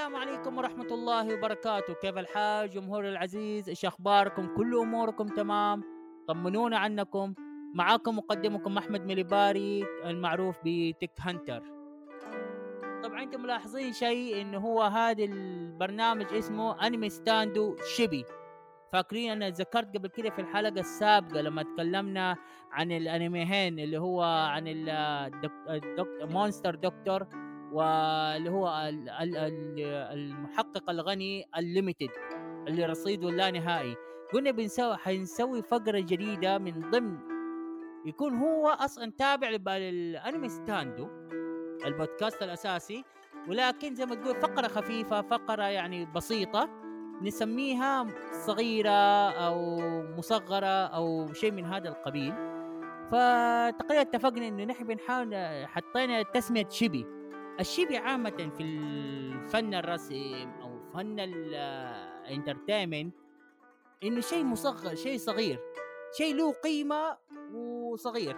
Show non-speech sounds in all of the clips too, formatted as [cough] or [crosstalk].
السلام عليكم ورحمة الله وبركاته. كيف الحال جمهور العزيز؟ إيش أخباركم؟ كل أموركم تمام؟ طمنونا عنكم. معاكم مقدمكم أحمد مليباري المعروف ب Tech Hunter طبعا أنتم ملاحظين شيء إنه هو هذا البرنامج اسمه انمي ستاندو شيبي فاكرين أنا ذكرت قبل كده في الحلقة السابقة لما تكلمنا عن الانميهين اللي هو عن الدكتور مونستر دكتور؟ واللي هو ال- ال- ال- المحقق الغني ال unlimited اللي رصيده لا نهائي. قلنا بنسوي حنسوي فقرة جديدة من ضمن يكون هو أصلا تابع للأنمي ستاندو البودكاست الأساسي. ولكن زي ما تقول فقرة خفيفة فقرة يعني بسيطة نسميها صغيرة أو مصغرة أو شيء من هذا القبيل. فتقريبا اتفقنا إنه نحن بنحاول حطينا تسمية شبي. الشبي عامة في الفن الرسم أو فن الانترتينمنت إنه شيء مصغر شيء صغير شيء له قيمة وصغير.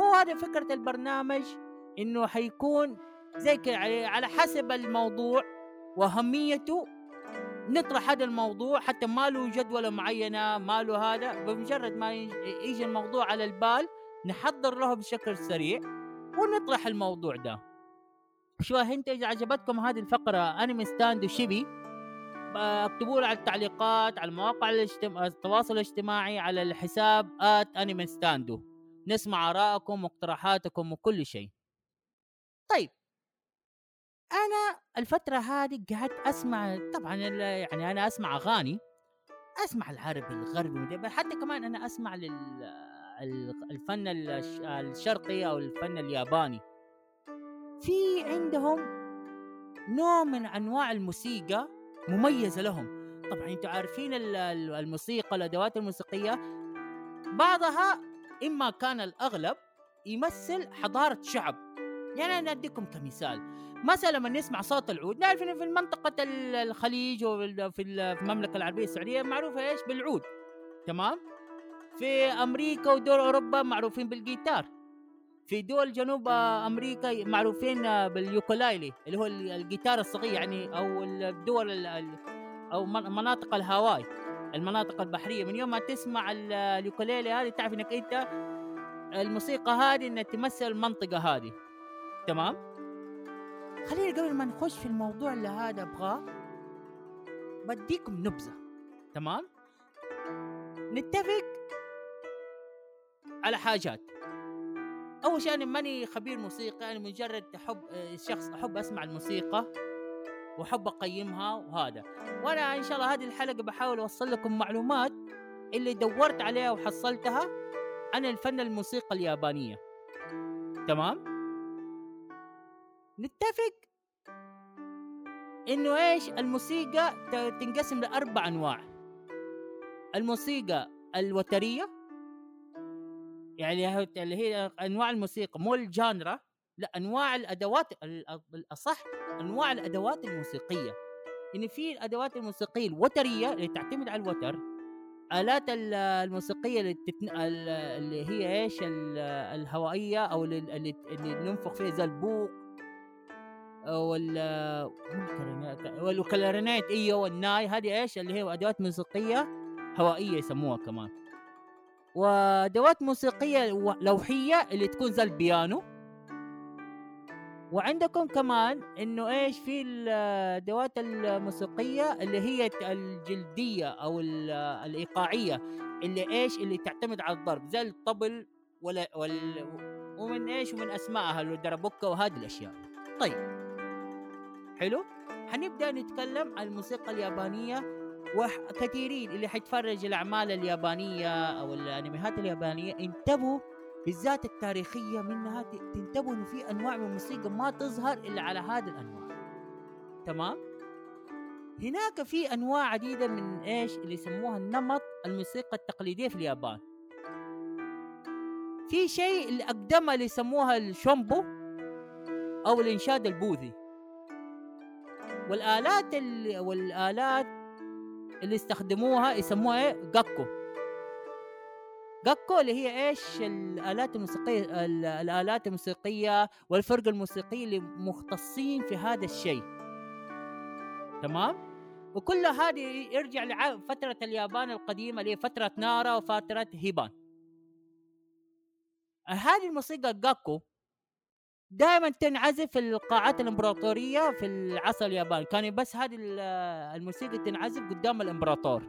هو هذا فكرة البرنامج إنه حيكون زي على حسب الموضوع وأهميته نطرح هذا الموضوع حتى ما له جدولة معينة ما له هذا بمجرد ما يجي الموضوع على البال نحضر له بشكل سريع ونطرح الموضوع ده. شو انت إذا عجبتكم هذه الفقرة؟ أنمي ستاندو شيبي اكتبوا لي على التعليقات على مواقع الاجتم... التواصل الاجتماعي على الحساب at أنمي ستاندو نسمع آرائكم واقتراحاتكم وكل شيء. طيب. أنا الفترة هذه قعدت أسمع طبعا يعني أنا أسمع أغاني أسمع العربي الغربي حتى كمان أنا أسمع لل الفن الشرقي أو الفن الياباني. في عندهم نوع من أنواع الموسيقى مميزة لهم. طبعا أنتم عارفين الموسيقى الأدوات الموسيقية بعضها إما كان الأغلب يمثل حضارة شعب. يعني أنا أديكم كمثال. مثلا لما نسمع صوت العود نعرف إنه في منطقه الخليج وفي المملكة العربية السعودية معروفة إيش؟ بالعود. تمام؟ في أمريكا ودول أوروبا معروفين بالجيتار. في دول جنوب أمريكا معروفين بال ukulele اللي هو الجيتار الصغير يعني أو الدول أو مناطق الهاواي المناطق البحرية. من يوم ما تسمع ال ukulele هذه تعرف إنك أنت الموسيقى هذه إنها تمثل المنطقة هذه. تمام؟ خلينا قبل ما نخش في الموضوع اللي هذا أبغاه بديكم نبذة. تمام؟ نتفق على حاجات. أول شيء أنا ماني خبير موسيقى أنا مجرد أحب شخص أحب أسمع الموسيقى وأحب أقيمها وهذا. وأنا إن شاء الله هذه الحلقة بحاول أوصل لكم معلومات اللي دورت عليها وحصلتها عن الفن الموسيقى اليابانية. تمام؟ نتفق؟ إنه إيش؟ الموسيقى تنقسم لأربع أنواع. الموسيقى الوترية يعني اللي هي أنواع الموسيقى مو الجانرا لا أنواع الأدوات الأصح أنواع الأدوات الموسيقية. يعني في الأدوات الموسيقية الوترية اللي تعتمد على الوتر آلات الموسيقية اللي, تتن... اللي هي إيش الهوائية أو اللي, اللي ننفخ فيها زي البوق وال والكلارينيت إيوه والناي هذه إيش اللي هي أدوات موسيقية هوائية يسموها كمان. وأدوات موسيقية لوحية اللي تكون زي البيانو. وعندكم كمان إنه إيش في الأدوات الموسيقية اللي هي الجلدية أو الإيقاعية اللي إيش اللي تعتمد على الضرب زي الطبل ولا وال ومن إيش ومن أسمائها الدربوكه وهذه الأشياء. طيب حلو؟ حنبدأ نتكلم عن الموسيقى اليابانية وكثيرين اللي حيتفرج الأعمال اليابانية أو الانميات اليابانية انتبهوا بالذات التاريخية منها تنتبهوا إنه في أنواع من الموسيقى ما تظهر إلا على هذه الأنواع. تمام؟ هناك في أنواع عديدة من إيش اللي يسموها النمط الموسيقى التقليدية في اليابان. في شيء اللي اقدمها اللي يسموها الشومبو أو الإنشاد البوذي. والآلات والآلات اللي استخدموها يسموها إيه؟ جاكو. جاكو اللي هي إيش؟ الآلات الموسيقية الآلات الموسيقية والفرق الموسيقيه اللي مختصين في هذا الشيء. تمام؟ وكل هذه يرجع لفترة اليابان القديمة اللي هي فترة نارا وفترة هيبان. هذه الموسيقى الجاكو دائما تنعزف في القاعات الإمبراطورية في العصر الياباني. كان بس هذه الموسيقى تنعزف قدام الإمبراطور.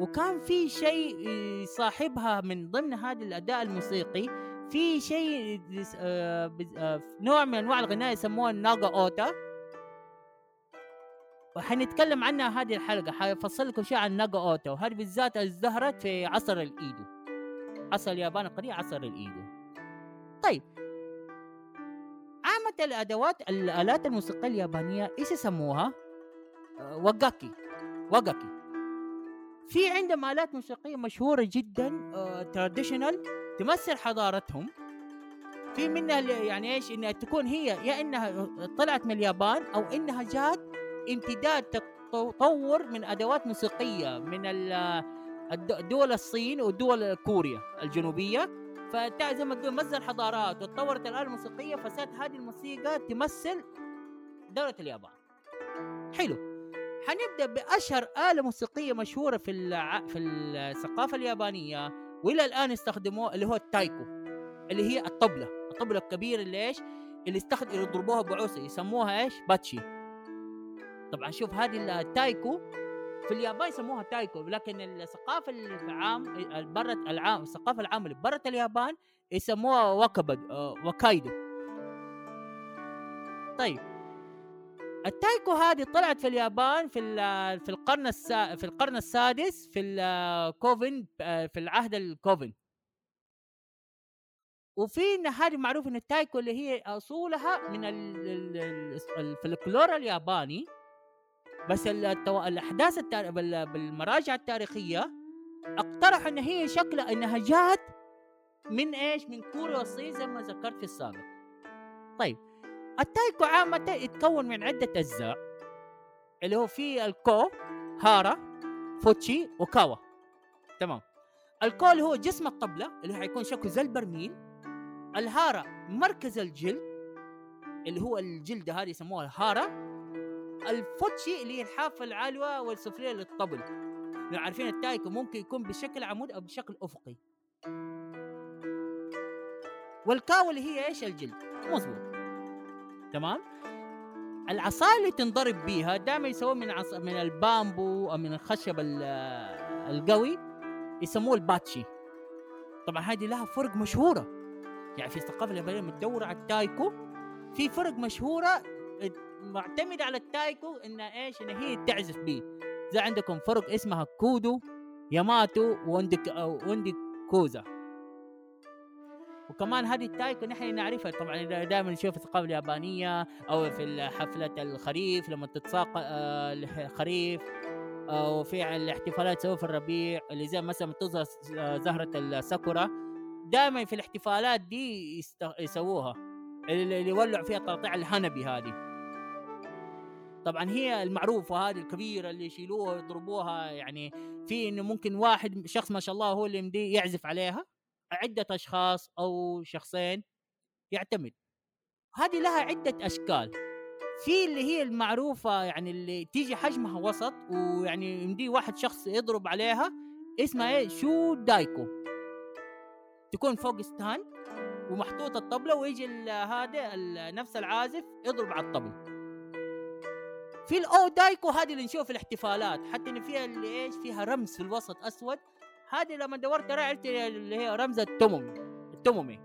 وكان في شيء يصاحبها من ضمن هذا الأداء الموسيقي في شيء آه، آه، نوع من أنواع الغناء يسموها الناغا أوتا. وحنتكلم عنها هذه الحلقة. حفصل لكم شيء عن ناغا أوتا. وهذه بالذات ازدهرت في عصر الإيدو. عصر اليابان القديم عصر الإيدو. طيب. عامة الأدوات الآلات الموسيقية اليابانية إيش يسموها؟ وقاكي وقاكي في عندهم آلات موسيقية مشهورة جدا تراديشنال آه، تمثل حضارتهم. في منها يعني إيش؟ إنها تكون هي يا إنها طلعت من اليابان أو إنها جات امتداد تطور من أدوات موسيقية من دول الصين ودول كوريا الجنوبية. فزي ما تقول مزج الحضارات وتطورت الآلة الموسيقية فصارت هذه الموسيقى تمثل دولة اليابان. حلو. حنبدأ بأشهر آلة موسيقية مشهورة في الع... في الثقافة اليابانية والى الآن يستخدموه اللي هو التايكو اللي هي الطبلة. الطبلة الكبيرة اللي إيش؟ اللي يستخدم يضربوها بعوسة يسموها إيش؟ باتشي. طبعا شوف هذه ال 太鼓 في اليابان يسموها 太鼓 لكن الثقافة العام برة العام الثقافة العامة اللي برة اليابان يسموها 組太鼓. طيب. ال 太鼓 هذه طلعت في اليابان في في القرن السا في القرن السادس في ال 古墳 آه، في العهد ال 古墳. وفي هذه معروف إن ال 太鼓 اللي هي أصولها من الفلكلور الياباني بس التو... الأحداث التار... بال... بالمراجع التاريخية اقترح إن هي شكلها إنها جات من إيش؟ من كوريا والصين زي ما ذكرت في السابق. طيب ال 太鼓 عامة يتكون من عدة أجزاء. اللي هو في الكو هارا فوتشي وكاوا تمام. الكو اللي هو جسم الطبلة اللي هو حيكون شكله زي البرميل. الهارا مركز الجلد اللي هو الجلدة هذه يسموها الهارا. الفوتشي اللي هي الحافه العلوى والسفلية للطبل لو عارفين التايكو ممكن يكون بشكل عمود أو بشكل أفقي. والكاو اللي هي إيش؟ الجلد. مظبوط. تمام؟ العصا اللي تنضرب بيها دائما يسووها من عصا من البامبو أو من الخشب القوي يسموه الباتشي. طبعا هذه لها فرق مشهورة. يعني في الثقافه اليابانية متدوره على التايكو في فرق مشهورة معتمده على التايكو انها إيش؟ ان هي تعزف به زي عندكم فرق اسمها كودو ياماتو وندك وندي كوزا. وكمان هذه التايكو نحن نعرفها. طبعا دائما نشوف الثقافة اليابانية أو في حفلة الخريف لما تتساق آه، الخريف أو في الاحتفالات سواء في الربيع اللي زي مثلا تظهر آه، زهرة الساكورا. دائما في الاحتفالات دي يسووها. اللي يولع فيها تقطيع الهنبي هذه. طبعا هي المعروفة هذه الكبيرة اللي يشيلوها ويضربوها يعني في إنه ممكن واحد شخص ما شاء الله هو اللي يمدي يعزف عليها عدة أشخاص أو شخصين يعتمد. هذه لها عدة أشكال. في اللي هي المعروفة يعني اللي تيجي حجمها وسط ويعني يمدي واحد شخص يضرب عليها اسمها إيه؟ شو دايكو. تكون فوق stand ومحطوط الطبلة ويجي هذا نفس العازف يضرب على الطبل في الأو دايكو هذه اللي نشوف في الاحتفالات. حتى إن فيها اللي إيش؟ فيها رمز في الوسط أسود. هذه لما دورت عرفت اللي هي رمز التومومي التومومي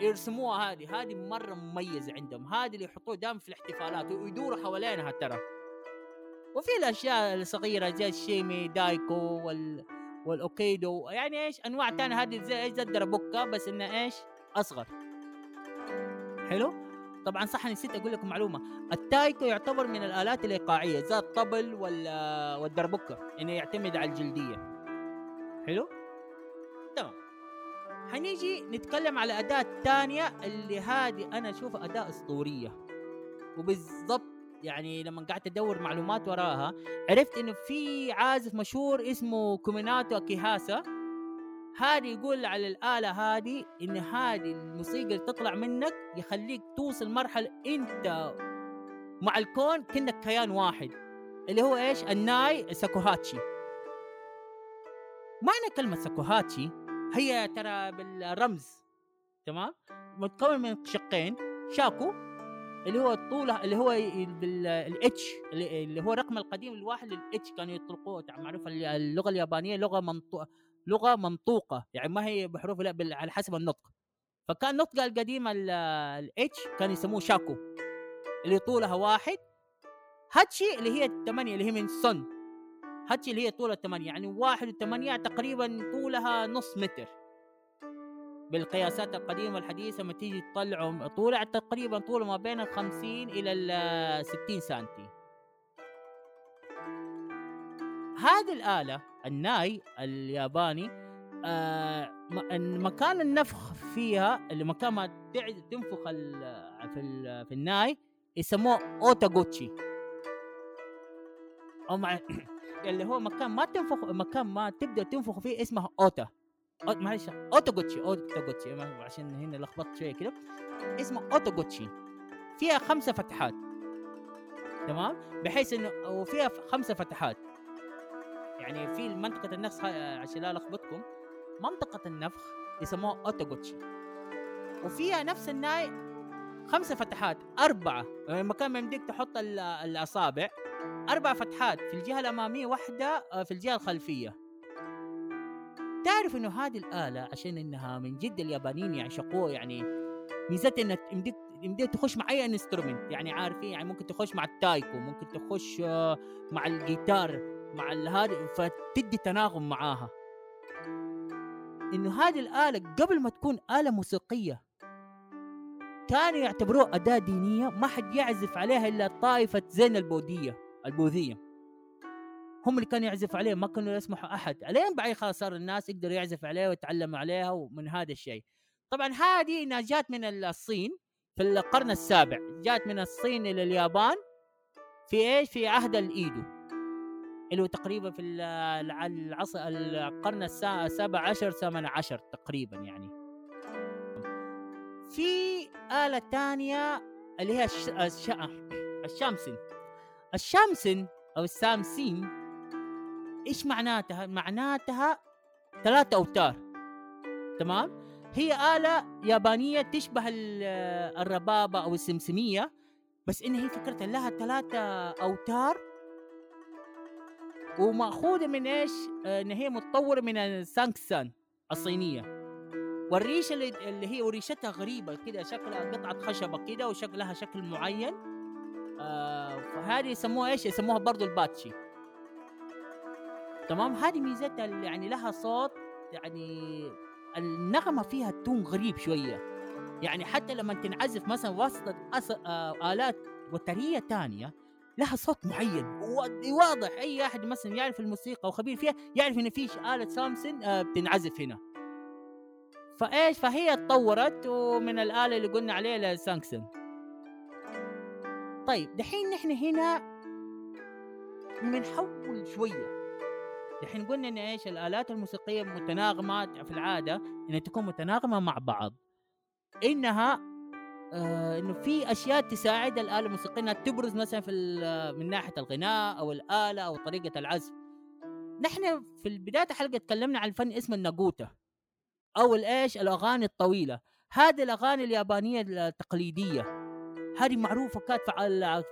يرسموها هذه. هذه مرة مميزة عندهم. هذه اللي يحطوها دائما في الاحتفالات. ويدوروا حوالينها ترى. وفي الأشياء الصغيرة زي الشيمي دايكو وال والأوكيدو. يعني إيش؟ أنواع ثانية هذه زي إيش؟ زي بس إنها إيش؟ أصغر. حلو؟ طبعا صح نسيت أقول لكم معلومة. التايكو يعتبر من الآلات الإيقاعية زي الطبل والدربكة انه يعتمد على الجلدية. حلو؟ تمام. حنيجي نتكلم على أداة ثانية اللي هذه أنا أشوفها أداة أسطورية. وبالضبط يعني لما قعدت أدور معلومات وراها عرفت إنه في عازف مشهور اسمه كوميناتو أكيهاسا. هذه يقول على الآلة هذه إن هذه الموسيقى اللي تطلع منك يخليك توصل مرحلة أنت مع الكون كنا كيان واحد اللي هو إيش؟ الناي ساكوهاتشي. معنى كلمة ساكوهاتشي؟ هي ترى بالرمز تمام؟ متكون من شقين شاكو اللي هو طوله اللي هو الإتش اللي هو الرقم القديم الواحد للإتش كانوا يطلقوه معروف اللغة اليابانية لغة منطوقه لغة منطوقه يعني ما هي بحروف لا على حسب النطق. فكان نطق القديم الاتش كان يسموه شاكو اللي طولها واحد. هاتشي اللي هي الثمانية اللي هي من سن هاتشي اللي هي طولها الثمانية يعني واحد وثمانية تقريبا طولها نص متر. بالقياسات القديمة والحديثة لما تيجي تطلعوا طولها تقريبا طوله ما بين ال 50 إلى ال 60 سنتي. هذه الآلة الناي الياباني آه مكان النفخ فيها اللي مكان ما تنفخ في في الناي يسموه أوتاغوتشي. أو [coughs] اللي هو مكان ما تنفخ مكان ما تبدأ تنفخ فيه اسمه أوتا. أو... معلش اوتوغوتشي اوتوغوتشي عشان هنا لخبطت شوية كده. اسمه اوتوغوتشي فيها خمسة فتحات. تمام؟ بحيث إنه وفيها خمسة فتحات. يعني في منطقة النفخ عشان لا ألخبطكم منطقة النفخ يسموها اوتوغوتشي وفيها نفس الناي خمسة فتحات أربعة. يعني مكان ما يمديك تحط الأصابع أربع فتحات في الجهة الأمامية واحدة آه، في الجهة الخلفية. تعرف إنه هذه الآلة عشان إنها من جد اليابانيين يعشقوها يعني ميزتها إنك يمديك يمديك تخش مع أي instrument يعني عارفين يعني ممكن تخش مع التايكو ممكن تخش آه، مع الجيتار. مع هذا فتدي تناغم معاها. إنه هذه الآلة قبل ما تكون آلة موسيقية كانوا يعتبروه أداة دينية ما حد يعزف عليها إلا طائفة زين البوذية البوذية. هم اللي كانوا يعزف عليه ما كانوا يسمحوا أحد. عليهم بعد خلاص صار الناس يقدروا يعزف عليه ويتعلموا عليها ومن هذا الشيء. طبعا هذه جات من الصين في القرن السابع. جات من الصين إلى اليابان في إيش؟ في عهد الإيدو. اللي هو تقريبا في العصر القرن السابع عشر ثامن عشر تقريبا يعني في آلة تانية اللي هي الش... الش... الشامسن الشامسن أو السامسين إيش معناتها؟ معناتها ثلاثة أوتار تمام؟ هي آلة يابانية تشبه الربابة أو السمسمية بس إن هي فكرتها لها ثلاثة أوتار ومأخوذة من إيش؟ إن هي متطورة من السانكسان الصينية. والريشه اللي, اللي هي وريشتها غريبة كده شكلها قطعة خشبة كده وشكلها شكل معين. آه فهذه يسموها إيش؟ يسموها برضو الباتشي. تمام؟ هذه ميزتها اللي يعني لها صوت يعني النغمة فيها تون غريب شوية. يعني حتى لما تنعزف مثلا وسط آه آلات وترية تانية لها صوت معين. واضح. أي أحد مثلا يعرف الموسيقى وخبير فيها يعرف إن في آلة سامسون آه بتنعزف هنا. فإيش؟ فهي تطورت ومن الآلة اللي قلنا عليها لسانكسون طيب دحين نحن هنا بنحول شوية. دحين قلنا إن إيش؟ الآلات الموسيقية متناغمه في العادة إنها تكون متناغمة مع بعض. إنها آه إنه في أشياء تساعد الآلة الموسيقية إنها تبرز مثلا في من ناحية الغناء أو الآلة أو طريقة العزف. نحن في بدايه الحلقة تكلمنا عن الفن اسمه الناغوتا أو الإيش؟ الأغاني الطويلة. هذه الأغاني اليابانية التقليدية. هذه معروفة كانت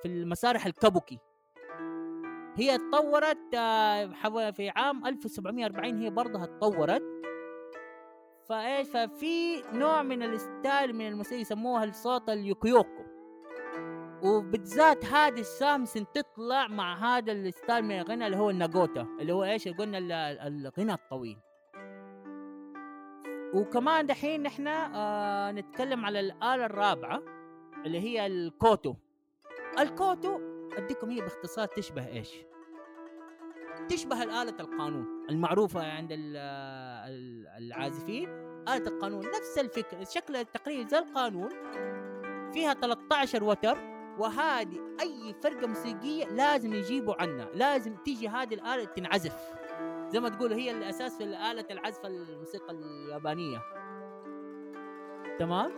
في المسارح الكابوكي. هي تطورت آه، في عام 1740 هي برضها تطورت. فإيش؟ ففي نوع من ال style من الموسيقى يسموها الصوت اليوكيوكو. وبالذات هذه السامسون تطلع مع هذا ال style من الغنى اللي هو الناغوتا اللي هو إيش؟ قلنا الغنى الطويل. وكمان دحين نحن آه نتكلم على الآلة الرابعة اللي هي الكوتو. الكوتو أديكم هي باختصار تشبه إيش؟ تشبه الآلة القانون. المعروفة عند العازفين آلة القانون. نفس الفكرة شكلها تقريبا زي القانون. فيها 13 وتر وهذه أي فرقة موسيقية لازم يجيبوا عنها. لازم تيجي هذه الآلة تنعزف. زي ما تقول هي الأساس في آلة العزف الموسيقى اليابانية. تمام؟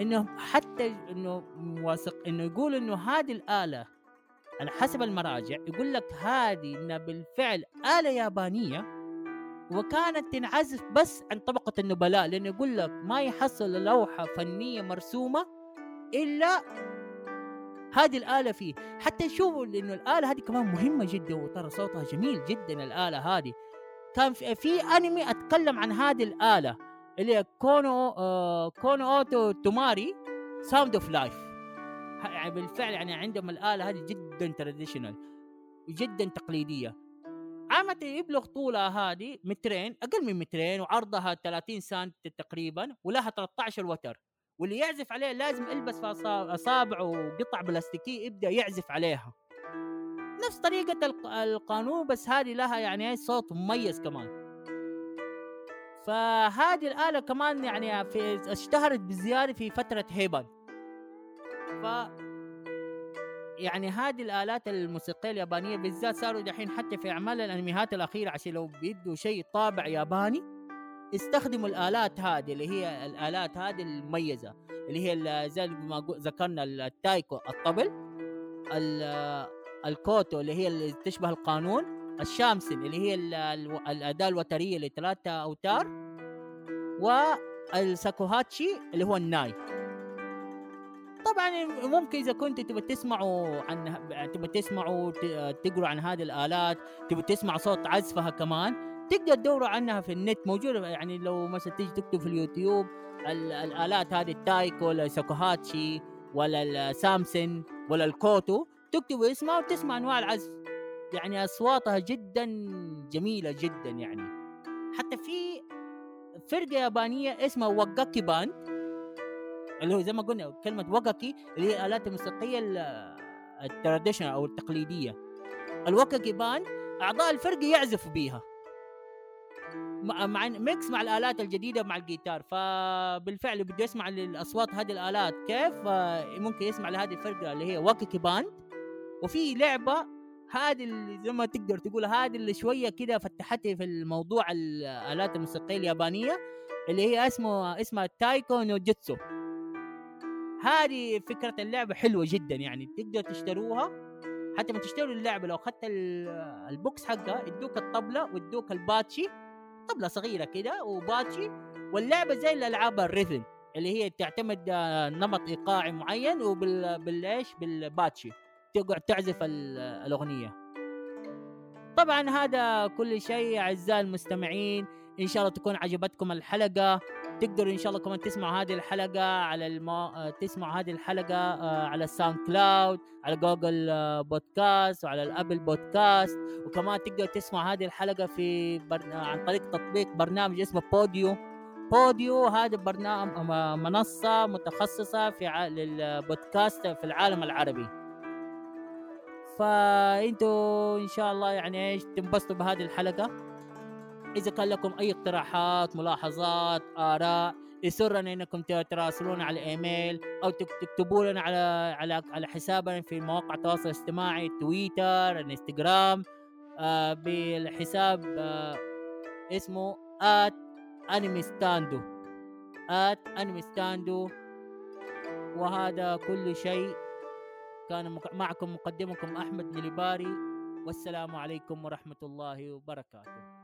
إنه حتى إنه واثق إنه يقول إنه هذه الآلة على حسب المراجع يقول لك هذه انها بالفعل آلة يابانية وكانت تنعزف بس عن طبقة النبلاء لأنه يقول لك ما يحصل لوحة فنية مرسومة إلا هذه الآلة فيه. حتى نشوفوا إنه الآلة هذه كمان مهمة جدا وترى صوتها جميل جدا الآلة هذه. كان في, في أنمي أتكلم عن هذه الآلة اللي هي كونو آه كونو أوتو توماري Sound of Life يعني بالفعل يعني عندهم الآلة هذه جدا traditional جدا تقليدية. عامة يبلغ طولها هذه مترين أقل من مترين وعرضها 30 سنت تقريبا ولها 13 وتر. واللي يعزف عليه لازم يلبس في اصابعه قطع بلاستيكية يبدأ يعزف عليها. نفس طريقة القانون بس هذه لها يعني صوت مميز كمان. فهذه الآلة كمان يعني في اشتهرت بزيادة في فترة هييان. ف يعني هذه الآلات الموسيقية اليابانية بالذات صاروا دحين حتى في أعمال الأنميات الأخيرة عشان لو بيدوا شيء طابع ياباني استخدموا الآلات هذه اللي هي الآلات هذه المميزة اللي هي زي ما ذكرنا التايكو الطبل الكوتو اللي هي اللي تشبه القانون الشامسن اللي هي الأداة الوترية لثلاثه أوتار والساكوهاتشي اللي هو الناي. طبعا ممكن إذا كنت تبغى تسمعوا عن تبغى تسمعوا تقروا عن هذه الآلات تبغى تسمع صوت عزفها كمان تقدر تدوروا عنها في النت موجودة يعني لو مثلا تيجي تكتب في اليوتيوب الآلات هذه التايكو ولا الساكوهاتشي ولا السامسون ولا الكوتو تكتب اسمها وتسمع أنواع العزف. يعني أصواتها جدا جميلة جدا يعني. حتى في فرقة يابانية اسمها وقاكي Band اللي هو زي ما قلنا كلمة وقاكي اللي هي الالات الموسيقيه ال traditional أو التقليدية. الوقاكي Band أعضاء الفرقه يعزفوا بيها. مع mix مع الآلات الجديدة مع الجيتار. فبالفعل بده يسمع الاصوات هذه الآلات كيف ممكن يسمع لهذه الفرقة اللي هي Wagakki Band وفي لعبة هذه اللي زي ما تقدر تقول هذه اللي شوية كده فتحتي في الموضوع الالات الموسيقية اليابانية اللي هي اسمه اسمها Taiko no Tatsujin. هذه فكرة اللعبة حلوة جدا يعني تقدر تشتروها. حتى ما تشتروا اللعبة لو أخذت ال box حقها يدوك الطبلة ويدوك ال bachi طبلة صغيرة كده و bachi. واللعبة زي الألعاب ال rhythm اللي هي تعتمد آه، نمط إيقاعي معين وبالايش بال bachi. تقعد تعزف الأغنية. طبعا هذا كل شيء أعزائي المستمعين إن شاء الله تكون عجبتكم الحلقة. تقدروا إن شاء الله كمان تسمعوا هذه الحلقة على الم... آه، تسمعوا هذه الحلقة آه، على ال SoundCloud على جوجل آه، بودكاست وعلى ال Apple Podcast وكمان تقدروا تسمعوا هذه الحلقة في بر... عن طريق تطبيق برنامج اسمه Podeo بوديو هذا برنامج منصة متخصصة في ع... للبودكاست في العالم العربي. فانتوا إن شاء الله يعني إيش تنبسطوا بهذه الحلقة؟ إذا كان لكم أي اقتراحات ملاحظات آراء يسرنا إنكم تراسلونا على الايميل أو تكتبوا لنا على على على حسابنا في مواقع التواصل الاجتماعي تويتر انستغرام آه بالحساب آه اسمه at anime stando at anime stando وهذا كل شيء. كان معكم مقدمكم أحمد مليباري والسلام عليكم ورحمة الله وبركاته.